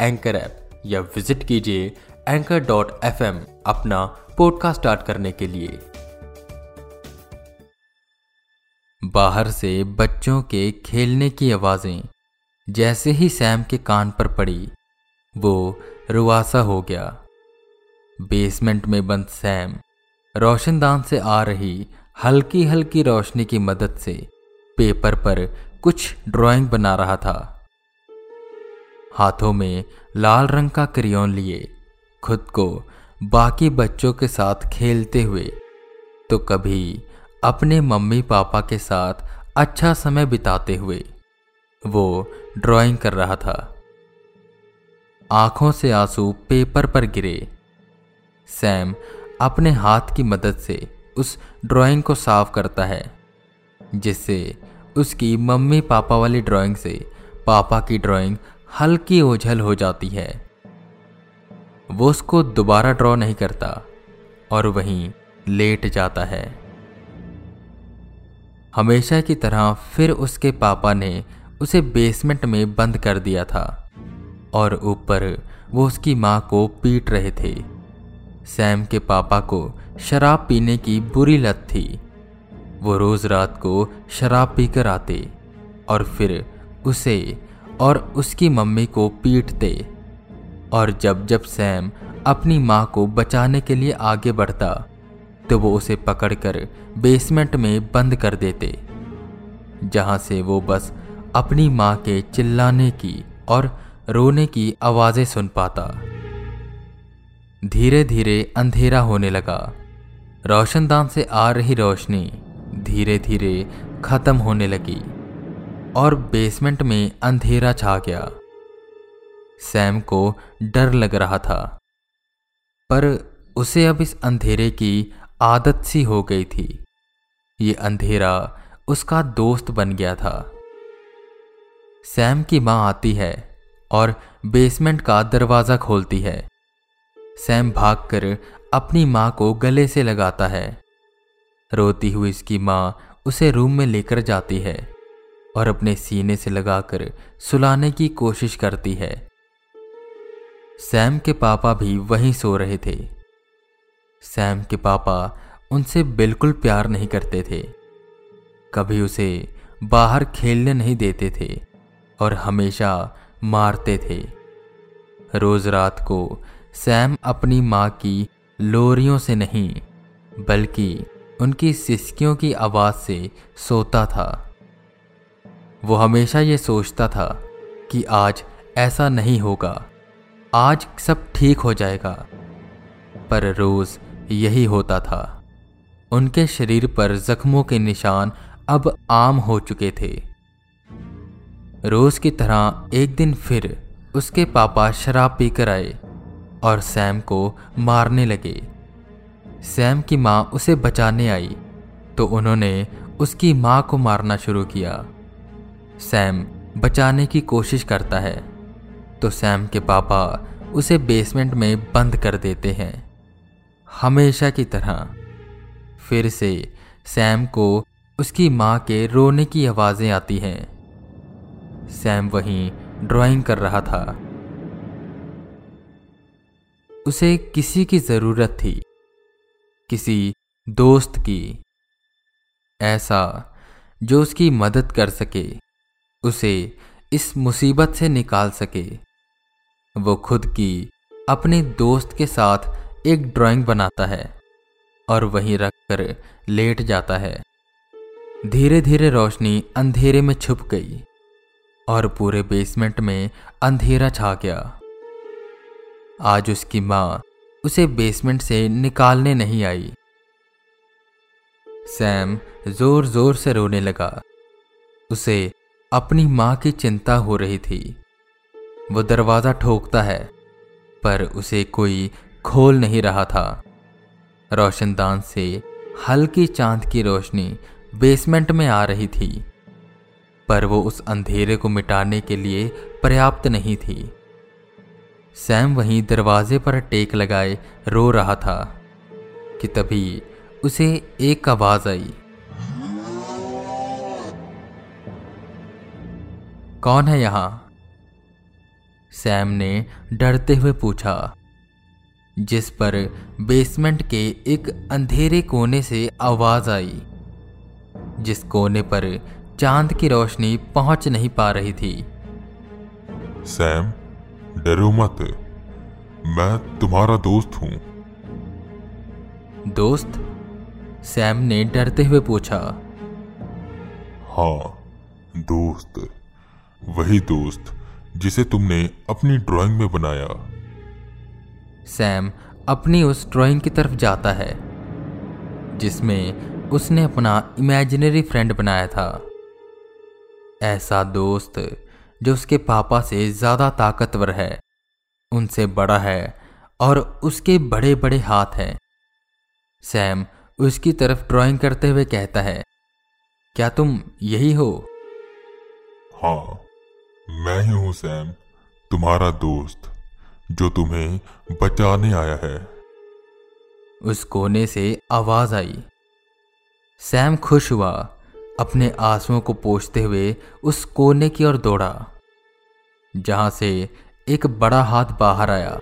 Anchor app या visit कीजिए anchor dot F अपना पॉडकास्ट स्टार्ट करने के लिए। बाहर से बच्चों के खेलने की आवाज़ें, जैसे ही सैम के कान पर पड़ी, वो रुआसा हो गया। बेसमेंट में बंद सैम रोशनदान से आ रही हल्की हल्की रोशनी की मदद से पेपर पर कुछ ड्राइंग बना रहा था। हाथों में लाल रंग का क्रियोन लिए, खुद को बाकी बच्चों के साथ खेलते हुए तो कभी अपने मम्मी पापा के साथ अच्छा समय बिताते हुए, वो ड्राइंग कर रहा था। आँखों से आँसू पेपर पर गिरे। सैम अपने हाथ की मदद से उस ड्राइंग को साफ़ करता है, जिससे उसकी मम्मी पापा वाली ड्राइंग से पापा की ड्राइंग हल्की ओझल हो जाती है। वो उसको दोबारा ड्रॉ नहीं करता और वहीं लेट जाता है। हमेशा की तरह फिर उसके पापा ने उसे बेसमेंट में बंद कर दिया था और ऊपर वो उसकी माँ को पीट रहे थे। सैम के पापा को शराब पीने की बुरी लत थी। वो रोज रात को शराब पीकर आते और फिर उसे और उसकी मम्मी को पीटते और जब जब सैम अपनी माँ को बचाने के लिए आगे बढ़ता तो वो उसे पकड़कर बेसमेंट में बंद कर देते, जहाँ से वो बस अपनी माँ के चिल्लाने की और रोने की आवाज़ें सुन पाता। धीरे धीरे अंधेरा होने लगा। रोशनदान से आ रही रोशनी धीरे धीरे खत्म होने लगी। और बेसमेंट में अंधेरा छा गया। सैम को डर लग रहा था, पर उसे अब इस अंधेरे की आदत सी हो गई थी। ये अंधेरा उसका दोस्त बन गया था। सैम की माँ आती है और बेसमेंट का दरवाज़ा खोलती है। सैम भागकर अपनी माँ को गले से लगाता है। रोती हुई इसकी माँ उसे रूम में लेकर जाती है। और अपने सीने से लगाकर सुलाने की कोशिश करती है। सैम के पापा भी वहीं सो रहे थे। सैम के पापा उनसे बिल्कुल प्यार नहीं करते थे। कभी उसे बाहर खेलने नहीं देते थे और हमेशा मारते थे। रोज रात को सैम अपनी माँ की लोरियों से नहीं, बल्कि उनकी सिसकियों की आवाज़ से सोता था। वो हमेशा ये सोचता था कि आज ऐसा नहीं होगा। आज सब ठीक हो जाएगा। पर रोज यही होता था। उनके शरीर पर जख्मों के निशान अब आम हो चुके थे। रोज की तरह एक दिन फिर उसके पापा शराब पीकर आए और सैम को मारने लगे। सैम की माँ उसे बचाने आई तो उन्होंने उसकी माँ को मारना शुरू किया। सैम बचाने की कोशिश करता है तो सैम के पापा उसे बेसमेंट में बंद कर देते हैं। हमेशा की तरह, फिर से सैम को उसकी माँ के रोने की आवाज़ें आती हैं। सैम वहीं ड्राइंग कर रहा था। उसे किसी की ज़रूरत थी, किसी दोस्त की, ऐसा जो उसकी मदद कर सके। उसे इस मुसीबत से निकाल सके। वो खुद की अपने दोस्त के साथ एक ड्राइंग बनाता है और वहीं रखकर लेट जाता है। धीरे धीरे रोशनी अंधेरे में छुप गई और पूरे बेसमेंट में अंधेरा छा गया। आज उसकी माँ उसे बेसमेंट से निकालने नहीं आई। सैम ज़ोर ज़ोर से रोने लगा। उसे अपनी माँ की चिंता हो रही थी। वो दरवाज़ा ठोकता है, पर उसे कोई खोल नहीं रहा था। रोशनदान से हल्की चाँद की रोशनी बेसमेंट में आ रही थी, पर वो उस अंधेरे को मिटाने के लिए पर्याप्त नहीं थी। सैम वहीं दरवाजे पर टेक लगाए रो रहा था, कि तभी उसे एक आवाज़ आई। कौन है यहाँ? सैम ने डरते हुए पूछा जिस पर बेसमेंट के एक अंधेरे कोने से आवाज़ आई जिस कोने पर चाँद की रोशनी पहुँच नहीं पा रही थी। सैम डरो मत। मैं तुम्हारा दोस्त हूँ। दोस्त? सैम ने डरते हुए पूछा। हाँ दोस्त। वही दोस्त जिसे तुमने अपनी ड्राइंग में बनाया। सैम अपनी उस ड्राइंग की तरफ़ जाता है जिसमें उसने अपना इमेजिनरी फ्रेंड बनाया था। ऐसा दोस्त जो उसके पापा से ज़्यादा ताकतवर है उनसे बड़ा है और उसके बड़े बड़े हाथ हैं। सैम उसकी तरफ़ ड्राइंग करते हुए कहता है क्या तुम यही हो? हाँ मैं ही हूँ सैम, तुम्हारा दोस्त, जो तुम्हें बचाने आया है। उस कोने से आवाज़ आई। सैम खुश हुआ, अपने आंसुओं को पोछते हुए उस कोने की ओर दौड़ा, जहाँ से एक बड़ा हाथ बाहर आया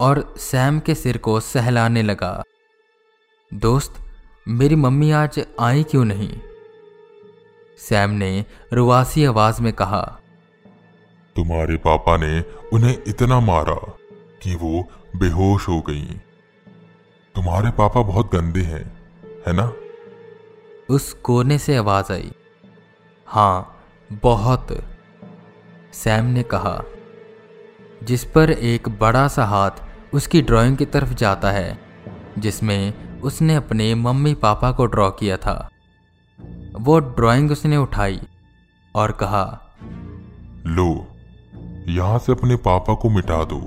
और सैम के सिर को सहलाने लगा। दोस्त, मेरी मम्मी आज आई क्यों नहीं? सैम ने रुवासी आवाज़ में कहा तुम्हारे पापा ने उन्हें इतना मारा कि वो बेहोश हो गई। तुम्हारे पापा बहुत गंदे हैं है ना? उस कोने से आवाज़ आई। हाँ बहुत। सैम ने कहा जिस पर एक बड़ा सा हाथ उसकी ड्राइंग की तरफ़ जाता है जिसमें उसने अपने मम्मी पापा को ड्रॉ किया था वो ड्राइंग उसने उठाई और कहा लो यहाँ से अपने पापा को मिटा दो।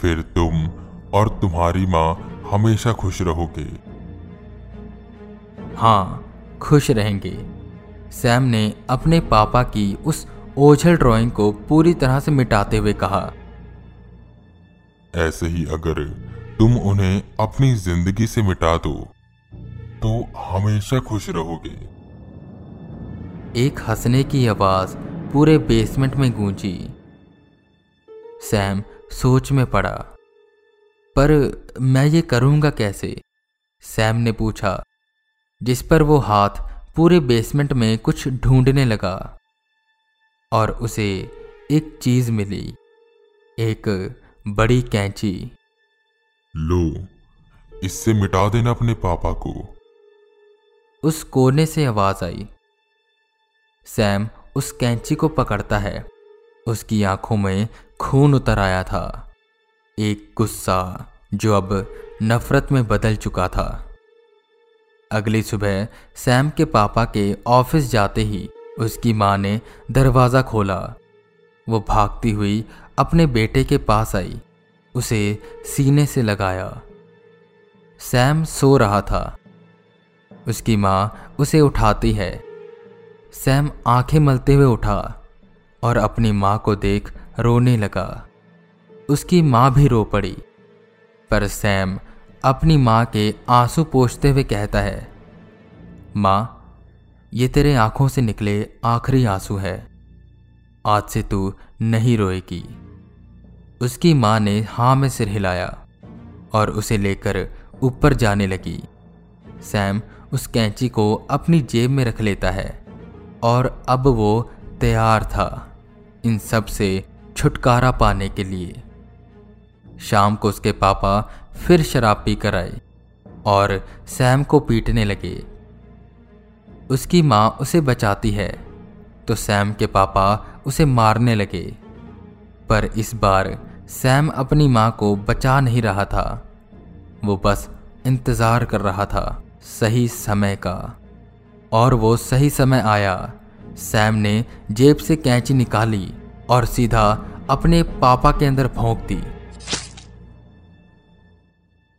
फिर तुम और तुम्हारी माँ हमेशा खुश रहोगे। हाँ खुश रहेंगे। सैम ने अपने पापा की उस ओझल ड्राइंग को पूरी तरह से मिटाते हुए कहा। ऐसे ही अगर तुम उन्हें अपनी ज़िंदगी से मिटा दो तो हमेशा खुश रहोगे। एक हंसने की आवाज़ पूरे बेसमेंट में गूंजी। सैम सोच में पड़ा। पर मैं ये करूँगा कैसे? सैम ने पूछा जिस पर वो हाथ पूरे बेसमेंट में कुछ ढूँढने लगा। और उसे एक चीज़ मिली एक बड़ी कैंची। लो इससे मिटा देना अपने पापा को। उस कोने से आवाज़ आई। सैम उस कैंची को पकड़ता है। उसकी आँखों में खून उतर आया था। एक गुस्सा जो अब नफरत में बदल चुका था। अगली सुबह सैम के पापा के ऑफ़िस जाते ही उसकी माँ ने दरवाज़ा खोला। वो भागती हुई अपने बेटे के पास आई। उसे सीने से लगाया। सैम सो रहा था। उसकी माँ उसे उठाती है। सैम आँखें मलते हुए उठा और अपनी माँ को देख रोने लगा। उसकी माँ भी रो पड़ी। पर सैम अपनी माँ के आँसू पोछते हुए कहता है, माँ, ये तेरे आँखों से निकले आखिरी आँसू है। आज से तू नहीं रोएगी। उसकी माँ ने हाँ में सिर हिलाया और उसे लेकर ऊपर जाने लगी। सैम उस कैंची को अपनी जेब में रख लेता है और अब वो तैयार था। इन सबसे छुटकारा पाने के लिए। शाम को उसके पापा फिर शराब पीकर आए और सैम को पीटने लगे। उसकी माँ उसे बचाती है तो सैम के पापा उसे मारने लगे। पर इस बार सैम अपनी माँ को बचा नहीं रहा था। वो बस इंतज़ार कर रहा था सही समय का। और वो सही समय आया। सैम ने जेब से कैंची निकाली और सीधा अपने पापा के अंदर भोंक दी।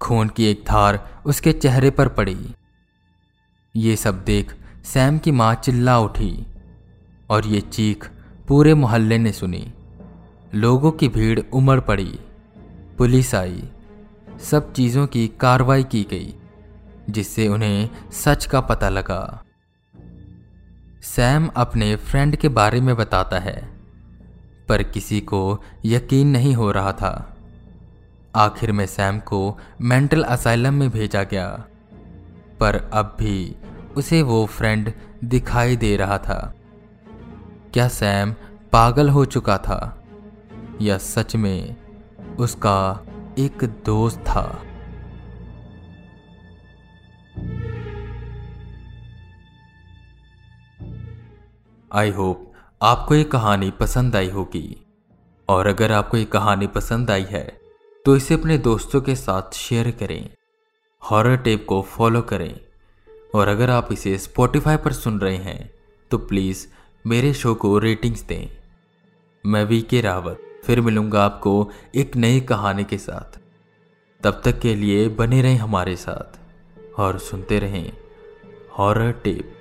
खून की एक धार उसके चेहरे पर पड़ी। ये सब देख सैम की माँ चिल्ला उठी और ये चीख पूरे मोहल्ले ने सुनी। लोगों की भीड़ उमड़ पड़ी। पुलिस आई। सब चीज़ों की कार्रवाई की गई, जिससे उन्हें सच का पता लगा। सैम अपने फ्रेंड के बारे में बताता है। पर किसी को यकीन नहीं हो रहा था। आखिर में सैम को मेंटल असाइलम में भेजा गया। पर अब भी उसे वो फ्रेंड दिखाई दे रहा था। क्या सैम पागल हो चुका था? या सच में उसका एक दोस्त था? आई होप आपको ये कहानी पसंद आई होगी। और अगर आपको ये कहानी पसंद आई है तो इसे अपने दोस्तों के साथ शेयर करें हॉरर टेप को फॉलो करें। और अगर आप इसे स्पॉटिफाई पर सुन रहे हैं तो प्लीज़ मेरे शो को रेटिंग्स दें। मैं वी के रावत, फिर मिलूँगा आपको एक नई कहानी के साथ। तब तक के लिए बने रहें हमारे साथ, और सुनते रहें हॉरर टेप